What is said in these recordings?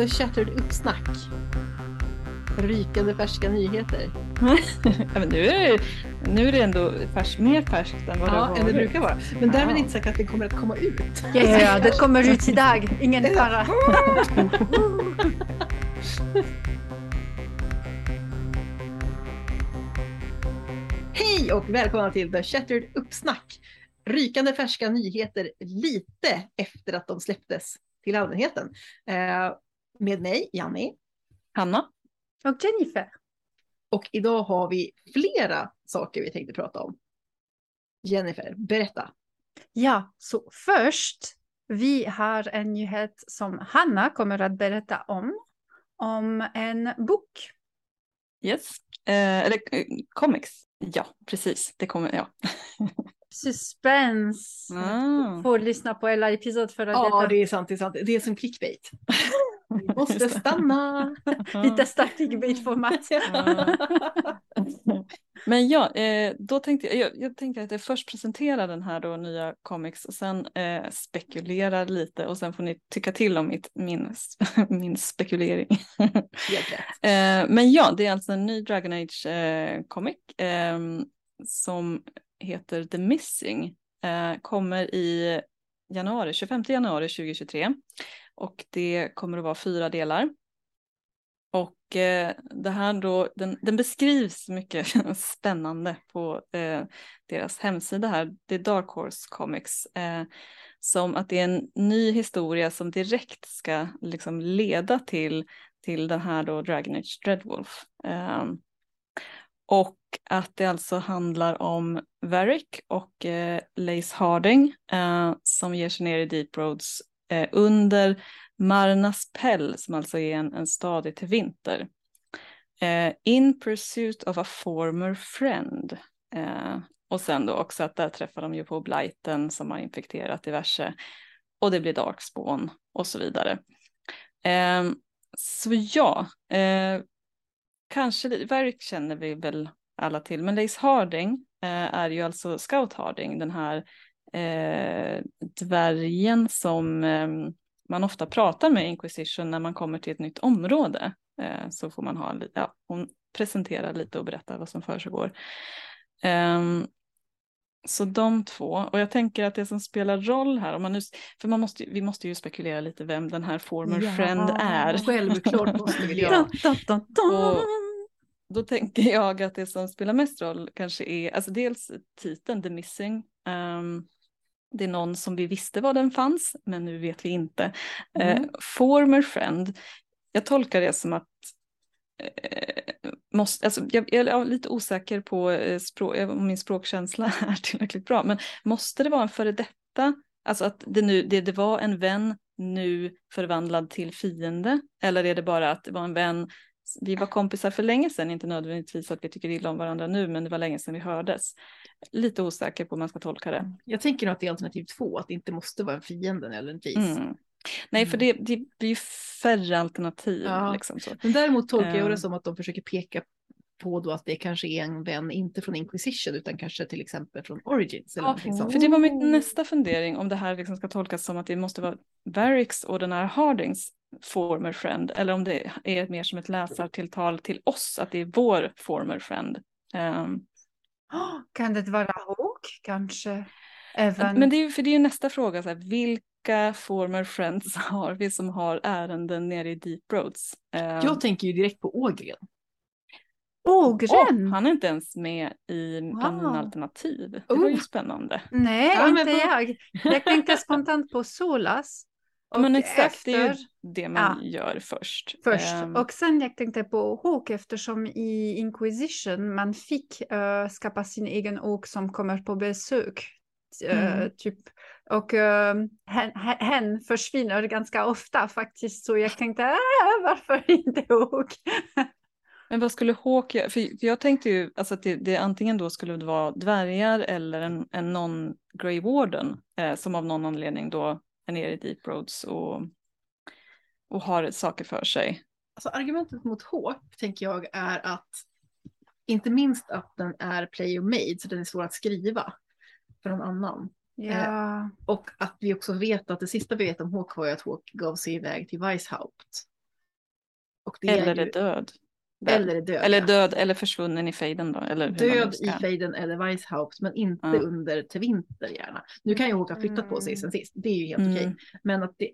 The Shattered Uppsnack. Rykande färska nyheter. ja, nu, är det, nu är det ändå färs, mer färskt än vad det har Ja, varit. än det brukar vara. Men därmed Ja. inte sagt att det kommer att komma ut. Ja, ja, ja, det kommer ut idag. Ingen fara. Hej och välkomna till The Shattered Uppsnack. Rykande färska nyheter lite efter att de släpptes till allmänheten. Eh, med mig, Janni. Hanna? Och Jennifer. Och idag har vi flera saker vi tänkte prata om. Jennifer, berätta. Ja, så först. Vi har en nyhet som Hanna kommer att berätta om. Om en bok. Yes. Eh, eller eh, comics. Ja, precis. Det kommer, ja. Suspense. Ah. Får lyssna på hela episod för att Ja, veta. det är sant. Det är, sant. Det är som clickbait. Vi måste stanna. Lite starkt clickbait-format. Men ja, eh, då tänkte jag, jag, jag tänkte att jag först presenterar den här då nya comics och sen eh, spekulerar lite och sen får ni tycka till om mitt, min, min spekulering. Eh, men ja, det är alltså en ny Dragon Age eh, comic eh, som heter The Missing. Eh, kommer i januari, 25 januari 2023 och det kommer att vara fyra delar. Och eh, det här då, den, den beskrivs mycket spännande på eh, deras hemsida här, det är Dark Horse Comics, eh, som att det är en ny historia som direkt ska liksom leda till, till den här då Dragon Age Dreadwolf. Eh, och att det alltså handlar om Varric och eh, Lace Harding eh, som ger sig ner i Deep Roads eh, under Marnas Pell som alltså är en, en stad i till vinter. Eh, in pursuit of a former friend. Eh, och sen då också att där träffar de ju på Blighten som har infekterat diverse och det blir Darkspawn och så vidare. Eh, så ja, eh, kanske, Verk känner vi väl alla till, men Lace Harding eh, är ju alltså Scout Harding, den här eh, dvärgen som eh, man ofta pratar med Inquisition när man kommer till ett nytt område. Eh, så får man ha, ja, hon presenterar lite och berättar vad som försiggår. Ehm, så de två, och jag tänker att det som spelar roll här, om man nu, för man måste, ju- vi måste ju spekulera lite vem den här former Ja. friend är. Självklart måste vi det. Och- Då tänker jag att det som spelar mest roll kanske är, alltså dels titeln The Missing. Ehm, det är någon som vi visste var den fanns, men nu vet vi inte. Mm. Eh, former friend, jag tolkar det som att eh, måste, alltså, jag, jag är lite osäker på eh, språk, eh, om min språkkänsla är tillräckligt bra, men måste det vara en före detta, alltså att det, nu, det, det var en vän nu förvandlad till fiende, eller är det bara att det var en vän vi var kompisar för länge sedan, inte nödvändigtvis att vi tycker illa om varandra nu, men det var länge sedan vi hördes. Lite osäker på hur man ska tolka det. Jag tänker nog att det är alternativ två, att det inte måste vara en fiende nödvändigtvis. Mm. Nej, för det, det blir ju färre alternativ. Ja. Liksom så. Men däremot tolkar jag det Ehm. som att de försöker peka på då att det kanske är en vän, inte från Inquisition, utan kanske till exempel från Origins. Eller Ja, någonting sånt. För det var min nästa fundering om det här liksom ska tolkas som att det måste vara Varricks och den här Hardings former friend, eller om det är mer som ett läsartilltal till oss, att det är vår former friend. Ehm, Kan det vara Hawk kanske? Även... Men det är för det är ju nästa fråga, så här, vilka former friends har vi som har ärenden nere i Deep Roads? Ehm, Jag tänker ju direkt på Ågren. Ågren? åh, han är inte ens med i bland mina Wow. alternativ. Det var ju Oh. spännande. Nej, Ja, inte vad- jag. Jag tänkte spontant på Solas. Och Men exakt, det är efter, ju det man gör först. först. Ehm, Och sen jag tänkte på Hawk eftersom i Inquisition man fick uh, skapa sin egen Hawk som kommer på besök. eh, Mm. typ. Och eh, hen, hen, försvinner ganska ofta faktiskt. Så jag tänkte, ah, varför inte Hawk? Men vad skulle Hawk göra? För för jag tänkte ju alltså att det, det antingen då skulle det vara dvärgar eller en, en non-Grey Warden eh, som av någon anledning då är nere i Deep Roads och, och har saker för sig. Alltså argumentet mot Hawk tänker jag är att inte minst att den är player made så den är svår att skriva för någon annan. Ja. Och att vi också vet att det sista vi vet om Hawk var ju att Hawk gav sig iväg till Weishaupt. Och det Eller är ju, död. Eller är död. Eller ja. död eller försvunnen i fejden då. Eller Död i fejden eller Weishaupt, men inte Ja. under till vinter gärna. Nu kan ju Håkan flyttat på sig sen sist, det är ju helt Mm. okej. Men att det,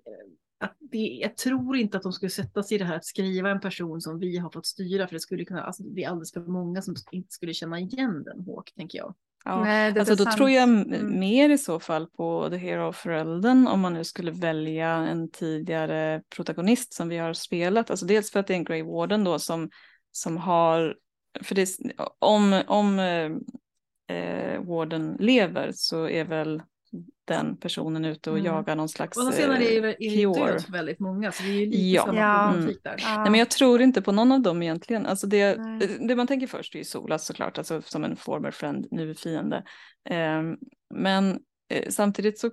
att det, jag tror inte att de skulle sätta sig i det här att skriva en person som vi har fått styra, för det skulle kunna, alltså det är alldeles för många som inte skulle känna igen den Håk, tänker jag. Ja. Nej, det Alltså då sant. tror jag Mm. mer i så fall på The Hero of Elden om man nu skulle välja en tidigare protagonist som vi har spelat. Alltså dels för att det är en Grey Warden då som, som har, för det, om, om eh, eh, Warden lever så är väl den personen ute och Mm. jagar någon slags Och sen senare är det, eh, ju död för väldigt många, så det är ju lite Ja. samma Ja. problematik där. Ja. Nej men jag tror inte på någon av dem egentligen. Alltså det, Nej. det man tänker först är ju Solas såklart, alltså som en former friend, nu fiende. Ehm, men eh, samtidigt så,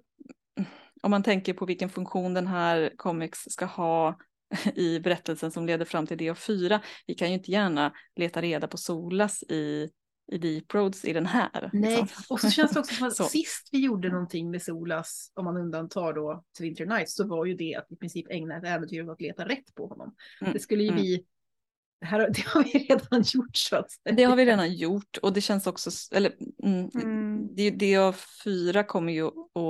om man tänker på vilken funktion den här comics ska ha i berättelsen som leder fram till DA4, vi kan ju inte gärna leta reda på Solas i, i Deep Roads i den här. Nej, liksom. och så känns det också som att Så. sist vi gjorde någonting med Solas, om man undantar då till Winter Nights, så var ju det att i princip ägna ett äventyr åt att leta rätt på honom. Mm, Det skulle ju mm. vi, här, har- det har vi redan gjort så att säga. Det har vi redan gjort och det känns också, eller mm, Mm. det, DA4 kommer ju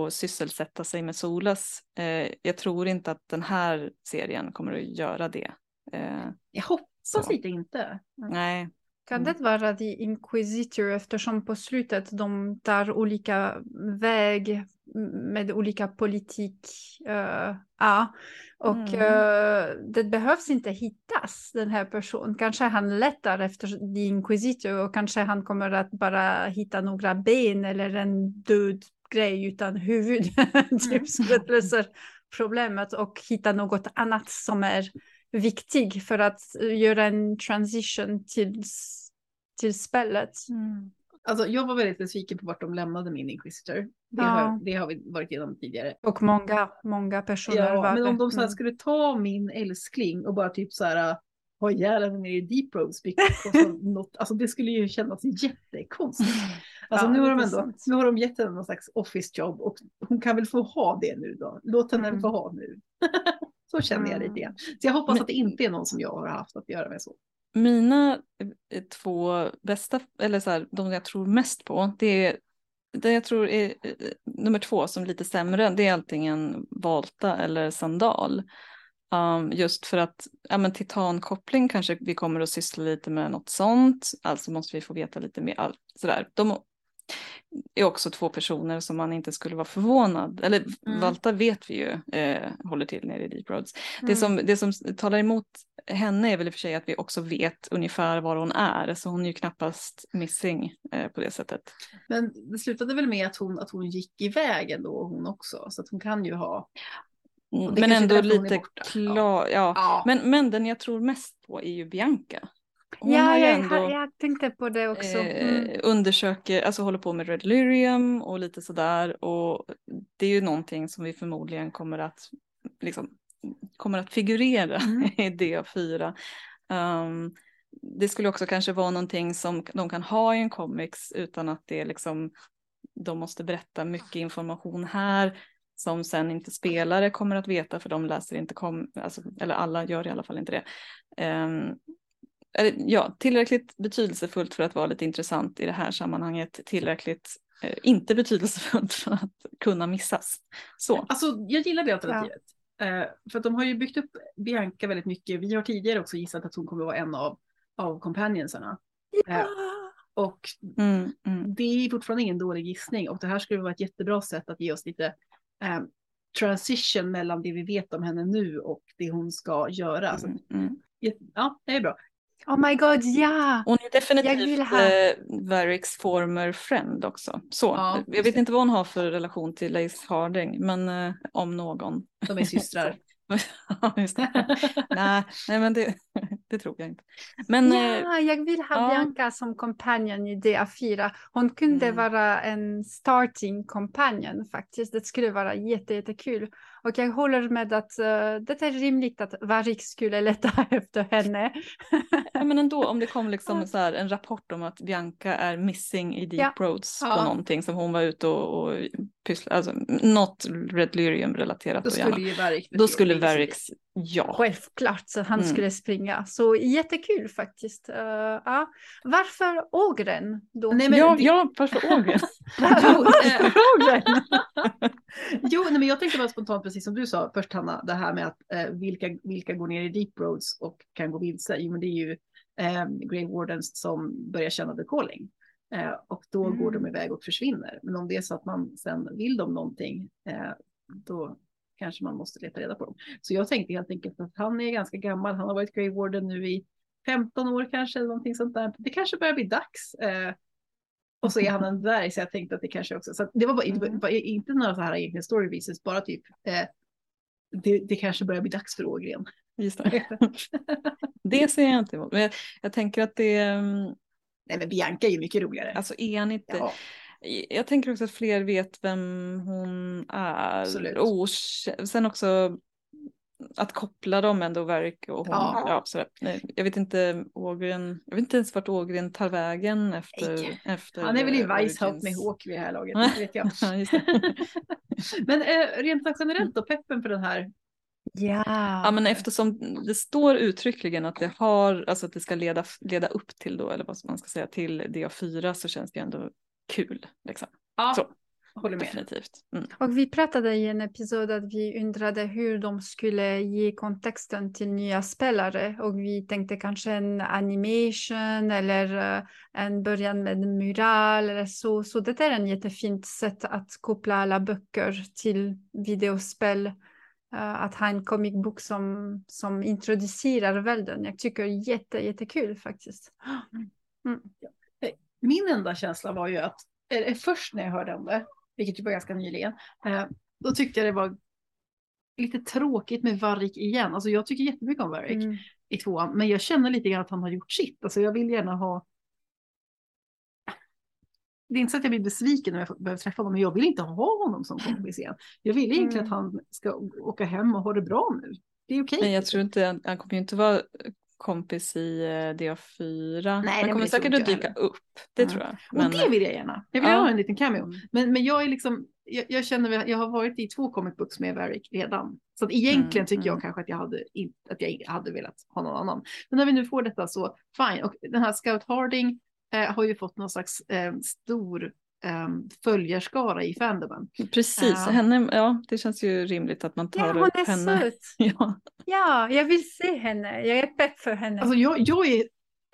att sysselsätta sig med Solas. Eh, jag tror inte att den här serien kommer att göra det. Eh, Jag hoppas Så. lite inte. nej, Kan Mm. det vara The Inquisitor eftersom på slutet de tar olika väg med olika politik. eh, ja, och Mm. eh, det behövs inte hittas den här personen. Kanske han letar efter The Inquisitor och kanske han kommer att bara hitta några ben eller en död grej utan huvud. typ så det löser problemet och hitta något annat som är viktig för att eh, göra en transition till, till spelet. Alltså, jag var väldigt besviken på vart de lämnade min Inquisitor. Det, Ja. har, det har vi varit igenom tidigare. Och många, många personer Ja, var men om de så här Mm. skulle ta min älskling och bara typ så här ha ihjäl henne ner i Deep of något, alltså det skulle ju kännas jättekonstigt. Alltså Ja, nu, har de ändå, sant. nu har de gett henne någon slags office job och hon kan väl få ha det nu då. Låt henne Mm. få ha nu. så känner jag Mm. lite grann. Så jag hoppas Men- att det inte är någon som jag har haft att göra med så. Mina eh, två bästa, eller så här, de jag tror mest på, det är det jag tror är eh, nummer två som är lite sämre, det är antingen volta eller Sandal. Um, just för att ja, men titankoppling kanske vi kommer att syssla lite med något sånt, alltså måste vi få veta lite mer. all- Sådär. De är också två personer som man inte skulle vara förvånad, eller Mm. Valta vet vi ju eh, håller till nere i Deep Roads. Det, Mm. som, det som talar emot henne är väl i och för sig att vi också vet ungefär var hon är, så hon är ju knappast missing eh, på det sättet. Men det slutade väl med att hon, att hon gick iväg ändå hon också. Så att hon kan ju ha. Mm, det Men ändå lite klar, ja. Ja. Men, men den jag tror mest på är ju Bianca. Hon ja, har ju jag, ändå, jag tänkte på det också. Mm. eh, undersöker, alltså håller på med Red Lyrium och lite sådär. Och det är ju någonting som vi förmodligen kommer att, liksom, kommer att figurera Mm. i DA4. Um, det skulle också kanske vara någonting som de kan ha i en comics utan att det är liksom, de måste berätta mycket information här som sen inte spelare kommer att veta för de läser inte, kom, alltså, eller alla gör i alla fall inte det. Um, eller, ja, tillräckligt betydelsefullt för att vara lite intressant i det här sammanhanget, tillräckligt eh, inte betydelsefullt för att kunna missas. Så. Alltså jag gillar det alternativet. Eh, för att de har ju byggt upp Bianca väldigt mycket. Vi har tidigare också gissat att hon kommer vara en av, av companionsarna. Eh, och Mm, mm. det är fortfarande ingen dålig gissning och det här skulle vara ett jättebra sätt att ge oss lite eh, transition mellan det vi vet om henne nu och det hon ska göra. Så, Mm, mm. ja, det är bra. Oh my god, ja! Hon är definitivt eh, Varricks former friend också. Så, Ja, jag vet inte vad hon har för relation till Lace Harding, men eh, om någon. De är systrar. Ja, just nej, nej, men det, det tror jag inte. Men eh, Ja, jag vill ha ja. Bianca som companion i DA4. Hon kunde Mm. vara en starting companion faktiskt. Det skulle vara jätte, jättekul. Och jag håller med att eh, det är rimligt att Varik skulle leta efter henne. Ja, men ändå, om det kom liksom så en rapport om att Bianca är missing i Deep Ja. Roads Ja. på någonting som hon var ute och, och pyssla, alltså något Red Lyrium relaterat. Då skulle ju Varric då skulle Varix, ja. Självklart så han Mm. skulle springa. Så jättekul faktiskt. Uh, ja. Varför ågren då? Nej, men ja, det- ja, varför ågren? Jo, ågren? Jo, nej, men jag tänkte bara spontant, precis som du sa först Hanna, det här med att eh, vilka, vilka går ner i deep roads och kan gå vilse. Jo, men det är ju eh, Grey Wardens som börjar känna the calling. Eh, och då går de Mm. iväg och försvinner. Men om det är så att man sen vill dem någonting, eh, då kanske man måste leta reda på dem. Så jag tänkte helt enkelt att han är ganska gammal. Han har varit Grey Warden nu i 15 år kanske, eller någonting sånt där. Det kanske börjar bli dags. Eh, och så är han en dvärg, så jag tänkte att det kanske också, så det var bara, Mm. var inte några så här egentligen story reasons, bara typ det, det kanske börjar bli dags för Ågren. Just det. det ser jag inte emot. Men jag, jag tänker att det, mm, Nej men Bianca är ju mycket roligare. alltså är han inte, ja, jag tänker också att fler vet vem hon är. Absolut. Och sen också att koppla dem ändå, Verk och hon. Ja. Ja. sådär. Jag vet inte, Ågren, jag vet inte ens vart Ågren tar vägen efter. Nej. efter han är väl i Weishaupt med Hawk vid det här laget, vet jag. Men eh, rent generellt då, peppen för den här. Ja. Ja men eftersom det står uttryckligen att det har, alltså att det ska leda, leda upp till då, eller vad man ska säga, till DA4 så känns det ändå kul. Liksom. Ja, Så. håller med. Definitivt. Mm. Och vi pratade i en episod att vi undrade hur de skulle ge kontexten till nya spelare och vi tänkte kanske en animation eller eh, en början med en mural eller så. Så det är en jättefint sätt att koppla alla böcker till videospel. Eh, att ha en comic book som, som introducerar världen. Jag tycker jätte, jättekul faktiskt. Mm. Min enda känsla var ju att, eller först när jag hörde om det, vilket ju var ganska nyligen, eh, då tyckte jag det var lite tråkigt med Varrik igen. Alltså jag tycker jättemycket om Varrik. Mm. i tvåan. Men jag känner lite grann att han har gjort sitt. Alltså jag vill gärna ha... Det är inte så att jag blir besviken när jag behöver träffa honom, men jag vill inte ha honom som kompis igen. Jag vill egentligen Mm. att han ska åka hem och ha det bra nu. Det är okej. Men jag tror inte, han- kommer ju inte vara kompis i eh, DA4. Nej, han kommer säkert att jag dyka upp, det Ja. tror jag. Och Men, det vill jag gärna. Jag vill Ja. ha en liten cameo. Mm. Men, men jag är liksom, jag, jag känner, jag har varit i två comic books med Varric redan. Så att egentligen Mm, tycker jag mm. kanske att jag, hade, att jag hade velat ha någon annan. Men när vi nu får detta så fine. Och den här Scout Harding har ju fått någon slags eh, stor eh, följarskara i fandomen. Precis, Ja. henne, ja det känns ju rimligt att man Ja, tar hon upp är henne. söt. Ja. Ja, jag vill se henne. Jag är pepp för henne. Alltså jag, jag är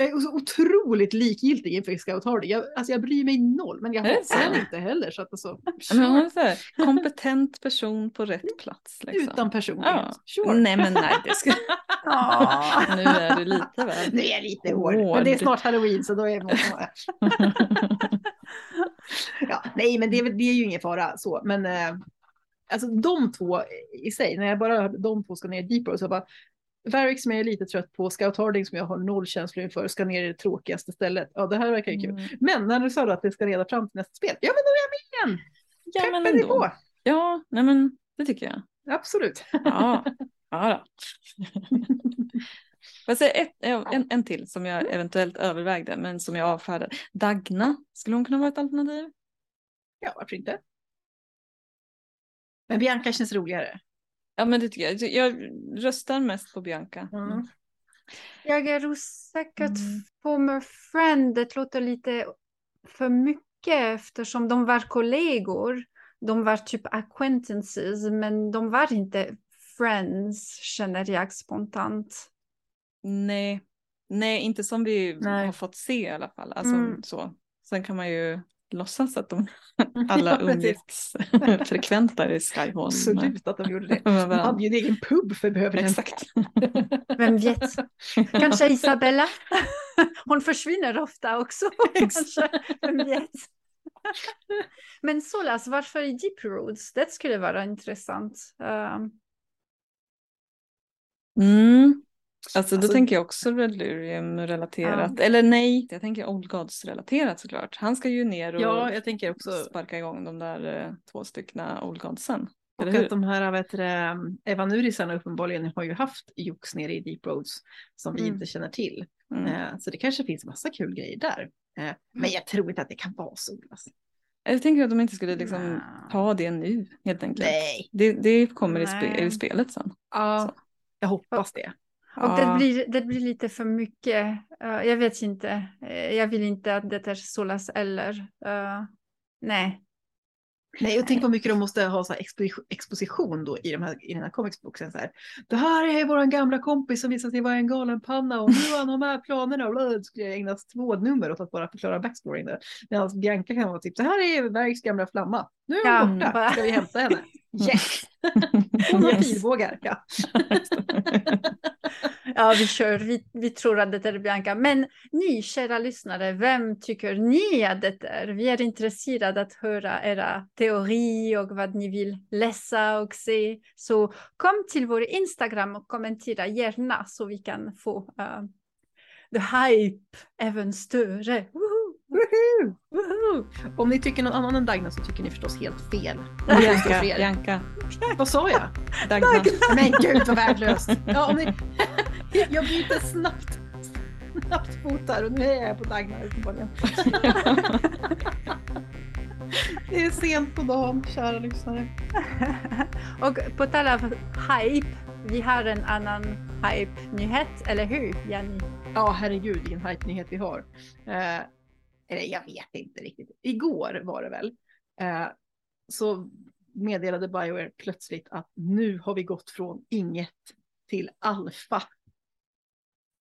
jag är så otroligt likgiltig inför Scout Harding. Jag, alltså jag bryr mig noll, men jag det henne inte heller. Så att alltså, Men hon sure. är kompetent person på rätt plats. Liksom. Utan personlighet. Ja. Sure. Nej men nej, det ska... Åh. nu är du lite väl. Nu är jag lite hård, men det är Hård. snart halloween så då är man... ja, nej, men det är, det är ju ingen fara så, men eh, alltså de två i sig, när jag bara de två ska ner deeper så bara Varric som jag är lite trött på, Scout Harding som jag har noll känslor inför, ska ner i det tråkigaste stället. Ja, det här verkar ju kul. Mm. Men när du sa att det ska leda fram till nästa spel, ja men då är jag med igen! Ja men Peppen är ändå. på! Ja, nej men det tycker jag. Absolut. Ja, ja då. Ett, en, en till som jag eventuellt övervägde men som jag avfärdade. Dagna, skulle hon kunna vara ett alternativ? Ja, varför inte? Men Bianca känns roligare. Ja men det tycker jag. Jag röstar mest på Bianca. Mm. Jag är osäker. Mm. Former friend, det låter lite för mycket eftersom de var kollegor. De var typ acquaintances, men de var inte friends, känner jag spontant. Nej. Nej, inte som vi Nej. har fått se i alla fall. Alltså, Mm. så. Sen kan man ju låtsas att de alla Ja, umgicks frekvent där i Skyholm. Absolut att de gjorde det. De hade ju en egen pub för behöver. Exakt. Vem vet? Kanske Isabella? Hon försvinner ofta också. Kanske. Vem vet? Men Solas, varför i Deep Roads? Det skulle vara intressant. Um, Mm. Alltså då Alltså- tänker jag också Red Lyrium relaterat. Eller nej, jag tänker Old Gods relaterat såklart. Han ska ju ner och Ja, jag tänker också. sparka igång de där eh, två styckna Old Godsen. Och hur? att de här vet du, det, evanurisarna uppenbarligen har ju haft jox nere i Deep Roads som vi Mm. inte känner till. Mm. Eh, så det kanske finns massa kul grejer där. Eh, men jag tror inte att det kan vara så. Alltså. Jag tänker att de inte skulle liksom Nja. ta det nu helt enkelt. Nej. Det, det kommer i, spe, i spelet sen. Ja, jag hoppas det. Och det Ja. blir, det blir lite för mycket. Eh, jag vet inte. Eh, jag vill inte att det är Solas eller. Eh, nej. Nej, och tänk vad mycket de måste ha så expo- exposition då i, de här, i den här comicsboxen. Så här. Det här är vår gamla kompis som visade sig vara en galen panna och nu har han de här planerna. Och då skulle jag ägna två nummer åt att bara förklara backstoryn där. Medan Bianca kan vara typ, det här är Verks gamla flamma. Nu är hon Ja, borta, ska vi hämta henne? Yes! Hon har Yes. pilbågar. Ja. Ja, vi kör. Vi, vi tror att det är Bianca. Men ni, kära lyssnare, vem tycker ni att det är? Vi är intresserade att höra era teorier och vad ni vill läsa och se. Så kom till vår Instagram och kommentera gärna så vi kan få uh, the hype även större. Woho! Om ni tycker någon annan än Dagna så tycker ni förstås helt fel. Bianca. Bianca, Vad sa jag? Dagna. Men gud vad värdelöst. Ja, om ni... jag byter snabbt, snabbt fot här och nu är jag på Dagmar uppenbarligen. Det är sent på dagen, kära lyssnare. och på tal av hype, vi har en annan hype-nyhet, eller hur Jenny? Ja, herregud vilken hype-nyhet vi har. Eh, eller jag vet inte riktigt. Igår var det väl. Eh, så meddelade Bioware plötsligt att nu har vi gått från inget till alfa.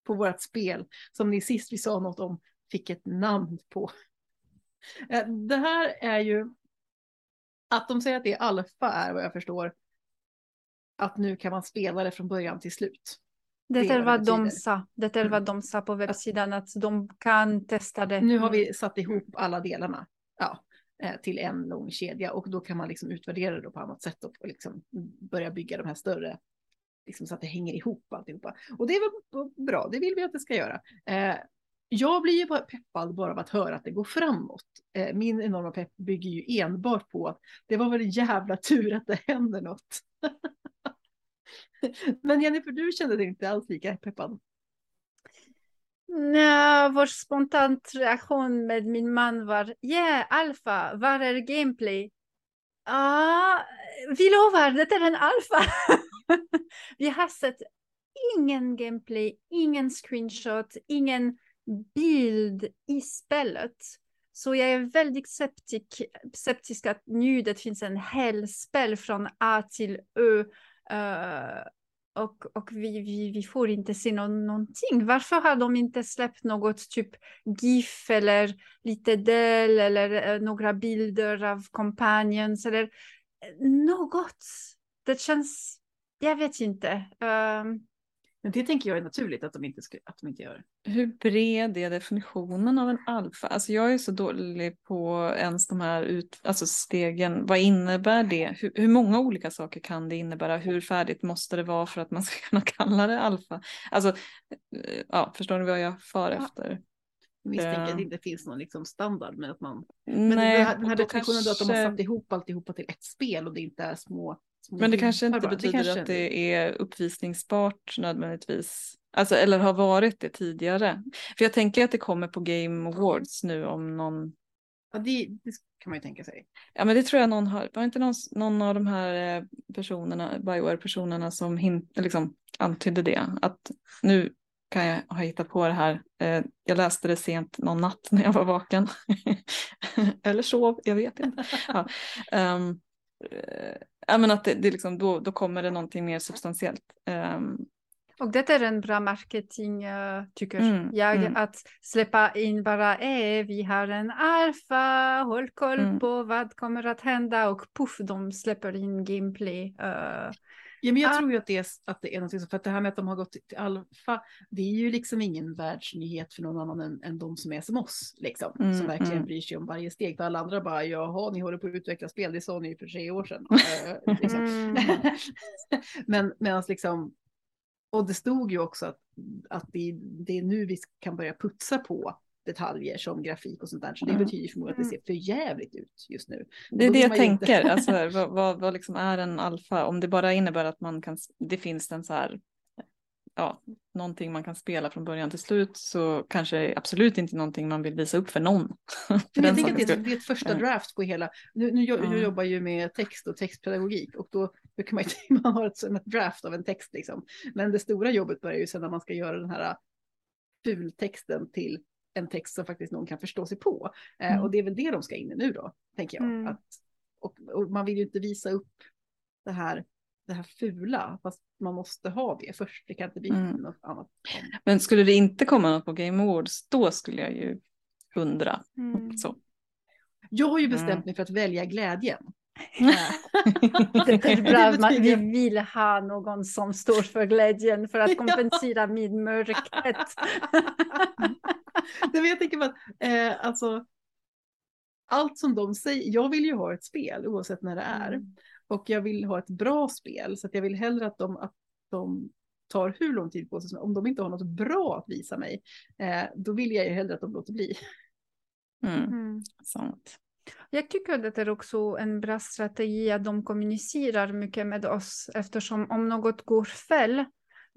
På vårt spel som ni sist vi sa något om fick ett namn på. Eh, det här är ju att de säger att det är alfa är vad jag förstår. Att nu kan man spela det från början till slut. Det är vad de sa. Det är vad de sa på webbsidan att de kan testa det. Nu har vi satt ihop alla delarna ja, eh, till en lång kedja och då kan man liksom utvärdera det på annat sätt och liksom börja bygga de här större, liksom så att det hänger ihop alltihopa. Och det är väl bra, det vill vi att det ska göra. Eh, jag blir ju bara peppad bara av att höra att det går framåt. Eh, min enorma pepp bygger ju enbart på att det var väl en jävla tur att det händer något. Men Jennifer, du kände dig inte alls lika peppad. Nja, vår spontant reaktion med min man var yeah, alfa, var är gameplay? Ja, vi lovar, det är en alfa. vi har sett ingen gameplay, ingen screenshot, ingen bild i spelet. Så jag är väldigt septik, septisk att nu det finns en hel spel från A till Ö. Uh, och och vi, vi, vi får inte se någon, någonting. Varför har de inte släppt något typ GIF eller lite del eller uh, några bilder av companions eller eh, något? Det känns, jag vet inte. Ehm, Men det tänker jag är naturligt att de inte, ska, att de inte gör. Hur bred är definitionen av en alfa? Alltså jag är så dålig på ens de här ut, alltså stegen. Vad innebär det? Hur, hur många olika saker kan det innebära? Hur färdigt måste det vara för att man ska kunna kalla det alfa? Alltså, eh, ja, förstår ni vad jag far Ja. efter? Jag misstänker att det inte finns någon liksom standard med att man... Men Nej, här, den här och då definitionen då att de har kanske- satt ihop alltihopa till ett spel och det inte är små... Men det kanske inte bara. betyder kanske- att det är uppvisningsbart nödvändigtvis. Alltså, eller har varit det tidigare. För jag tänker att det kommer på Game Awards nu om någon Ja, det, det kan man ju tänka sig. Ja men det tror jag någon har, var inte någon, någon av de här eh, personerna, Bioware-personerna som hint, liksom antydde det, att nu kan jag ha hittat på det här. Eh, jag läste det sent någon natt när jag var vaken. Eller sov, jag vet inte. Ja, eh, ja men att det, det liksom, då, då kommer det någonting mer substantiellt. Ehm, Och det är en bra marketing, eh, tycker Mm, jag. mm. Att släppa in bara, eh, vi har en alfa, håll koll Mm. på vad kommer att hända och puff, de släpper in gameplay. eh. Ja, men jag tror ju att det, är, att det är någonting som, för att det här med att de har gått till alfa, det är ju liksom ingen världsnyhet för någon annan än, än de som är som oss, liksom, Mm, som verkligen mm. bryr sig om varje steg. För alla andra bara, jaha, ni håller på att utveckla spel, det sa ni ju för tre år sedan. Eh, liksom. Mm. men medan liksom, och det stod ju också att, att det, det är nu vi kan börja putsa på detaljer som grafik och sånt där. Så det Mm. betyder förmodligen att det ser för jävligt ut just nu. det är det jag ju inte- tänker, alltså, vad, vad, vad liksom är en alfa? Om det bara innebär att man kan, det finns en så här, ja, någonting man kan spela från början till slut så kanske absolut inte någonting man vill visa upp för någon. för Men jag den tänker att det, är- det är ett första Ja. draft på hela, nu, nu, jag, Ja. jag jobbar ju med text och textpedagogik och då brukar man ju man har ett, ett draft av en text liksom. Men det stora jobbet börjar ju sen när man ska göra den här fultexten till en text som faktiskt någon kan förstå sig på. Eh, Mm. och det är väl det de ska in i nu då, tänker jag. Mm. Att, och, och man vill ju inte visa upp det här, det här fula, fast man måste ha det först. Det kan inte bli Mm. något annat. Men skulle det inte komma något på Game Awards då skulle jag ju undra. Mm. Så. Jag har ju bestämt Mm. mig för att välja glädjen. Det är bra, Det man, vi vill ha någon som står för glädjen för att kompensera min mörkhet. Nej, men jag tänker att eh, alltså, allt som de säger, jag vill ju ha ett spel oavsett när det är. Mm. Och jag vill ha ett bra spel så att jag vill hellre att de, att de tar hur lång tid på sig. Om de inte har något bra att visa mig, eh, då vill jag ju hellre att de låter bli. Mm, Mm. sant. Jag tycker att det är också en bra strategi att de kommunicerar mycket med oss eftersom om något går fel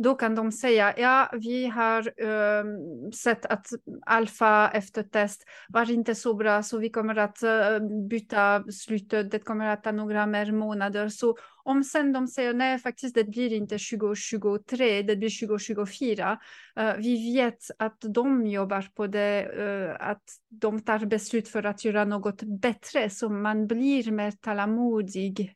då kan de säga ja, vi har ehm, sett att alfa efter test var inte så bra så vi kommer att eh, byta slutet. Det kommer att ta några mer månader. Så om sen de säger nej, faktiskt det blir inte 2023, det blir 2024. eh, vi vet att de jobbar på det, eh, att de tar beslut för att göra något bättre så man blir mer tålamodig.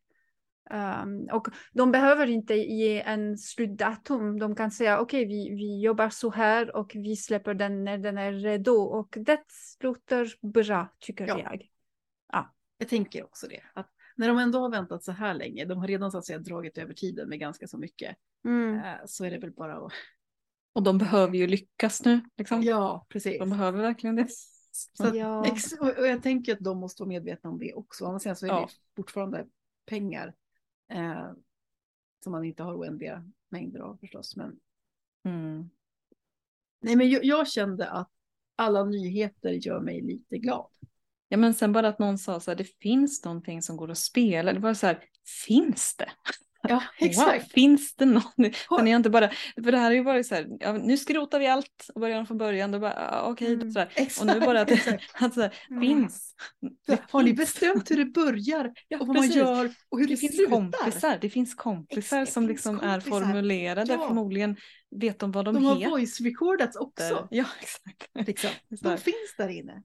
Um, och de behöver inte ge en slutdatum. De kan säga okej, vi, vi jobbar så här och vi släpper den när den är redo. Och det låter bra, tycker Ja. jag. Jag tänker också det. Att när de ändå har väntat så här länge, de har redan så att säga dragit över tiden med ganska så mycket, Mm. eh, så är det väl bara att... Och de behöver ju lyckas nu. Liksom. Ja, precis. De behöver verkligen det. Så Ja. och, jag tänker att de måste vara medvetna om det också. Annars så är Ja. det fortfarande pengar eh, som man inte har oändliga mängder av förstås. Men, Mm. nej, men jag, jag kände att alla nyheter gör mig lite glad. Ja men sen bara att någon sa så här, det finns någonting som går att spela. Det var så här, finns det? Ja, Wow, finns det någon? Har- jag inte bara, för det här har ju varit så här, ja, nu skrotar vi allt och börjar från början. Då bara, ah, okej, Mm. så här. Exakt, Och nu bara att, exakt. att så här, Mm. finns. Det Har ni bestämt hur det börjar Ja, och vad precis. man gör och hur det, Det finns slutar? kompisar, det finns kompisar Exakt, som liksom finns är kompisar. formulerade, Ja. förmodligen vet de vad de, De har heter. voice recordats också. Ja, exakt. Liksom. De finns där inne.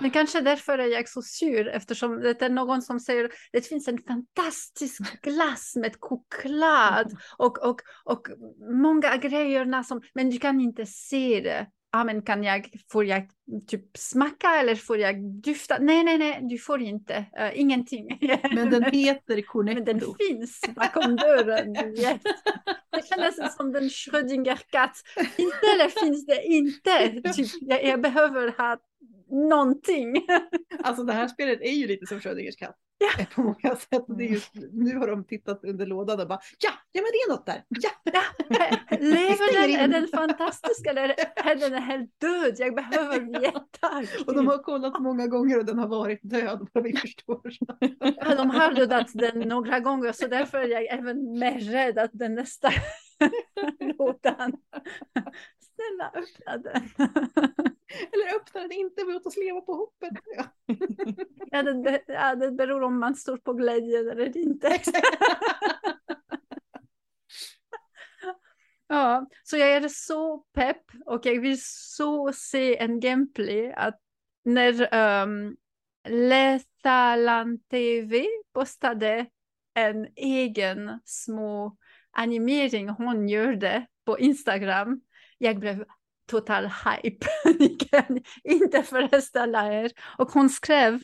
Men kanske därför är jag så sur eftersom det är någon som säger det finns en fantastisk glass med choklad och, och, och många grejerna som, men du kan inte se det. Ja, men kan jag, får jag typ smaka eller får jag dufta? Nej, nej, nej, du får inte. Uh, ingenting. Men den heter Men den Cornetto. finns bakom dörren. vet. Det känns som den Schrödinger-katt. Inte eller finns det inte. Typ, jag, jag behöver ha någonting. Alltså det här spelet är ju lite som Schrödingers katt. Ja. På många sätt. Det är just, nu har de tittat under lådan och bara ja, ja men det är något där. Ja. Lever stänger den? Är den fantastisk eller är den helt död? Jag behöver veta. Och de har kollat många gånger och den har varit död. Vad vi förstår. Ja, de har dödat den några gånger så därför är jag även mer rädd att den nästa lådan. Snälla öppna den. Eller öppnar den inte, låt oss leva på hoppet. Ja. Det, ja, det beror om man står på glädjen eller inte. Ja, så jag är så pepp och jag vill så se en gameplay att när um, Lethalan TV postade en egen små animering hon gjorde på Instagram. Jag blev total hype. Ni kan inte föreställa er. Och hon skrev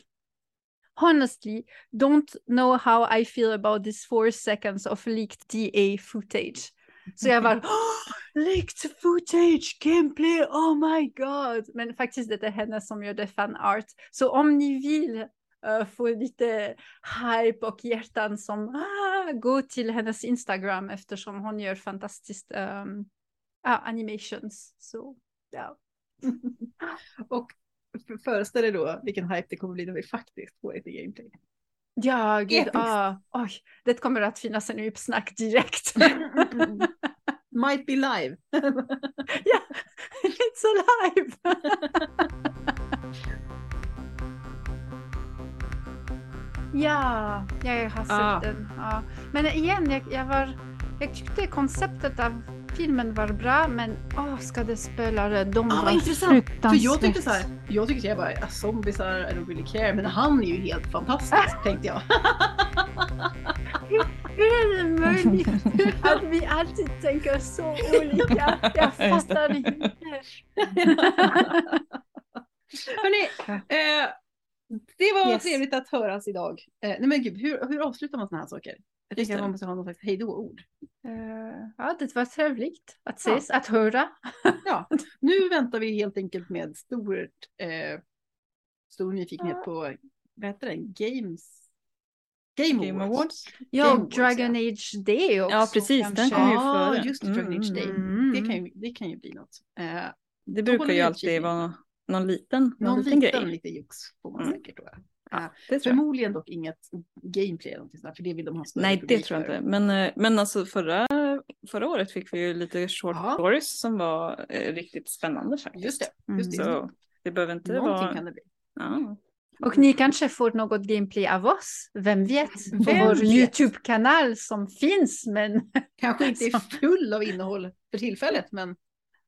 Honestly, don't know how I feel about this four seconds of leaked DA footage. Så jag var oh, leaked footage, gameplay, oh my god. Men faktiskt det är henne som gjorde fanart. Så om ni vill få lite hype och hjärtan som ah, gå till hennes Instagram eftersom hon gör fantastiskt um, animations. Så ja. Och föreställ dig då vilken hype det kommer bli när vi faktiskt får lite gameplay. Ja, gud, ah, oj, det kommer att finnas en uppsnack direkt. Might be live. It's alive! Ja, jag har sett Ah. den. Ja. Men igen, jag, jag, var, jag tyckte konceptet av filmen var bra, men åh, skådespelare, de Ah, var intressant. För jag tyckte så här, jag tyckte jag bara, "Ah, zombisar, I don't really care. Men han är ju helt fantastisk, tänkte jag. Hur är det möjligt att vi alltid tänker så olika? Jag fattar inte. Hörrni, eh, det var Yes. trevligt att höras idag. Eh, nej men gud, hur, hur avslutar man sådana här saker? Jag Just tänker att man måste ha något slags hejdå-ord. Eh, ja, det var trevligt att Ja. ses, att höra. Ja, nu väntar vi helt enkelt med stort, eh, stor nyfikenhet Ja. på, vad heter det, Games? Game, Game Awards. Awards. Ja, Game Awards, Dragon ja. Age Day också. Ja, precis, den kom ju Ja, före. just det, Dragon Age Day. Mm. Det, kan ju, det kan ju bli något. Eh, Det brukar ju alltid vara någon liten, någon, någon liten, liten grej. lite jox får man Mm. säkert då. Ja, det. Förmodligen dock inget gameplay eller någonting för det vill de ha större Nej, det tror jag inte. Men, eh, men alltså förra, förra året fick vi ju lite short Ja. stories som var eh, riktigt spännande faktiskt. Just det, Mm. just det. Just Så det behöver inte Någonting vara... kan det bli. Ja. Och ni kanske får något gameplay av oss, vem vet? På Vem vår? YouTube-kanal som finns, men Kanske inte är full av innehåll för tillfället, men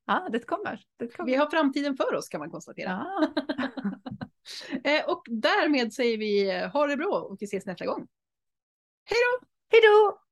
ja, det kommer. Det kommer. vi har framtiden för oss kan man konstatera. Ja. Eh, och därmed säger vi eh, ha det bra och vi ses nästa gång. Hej då!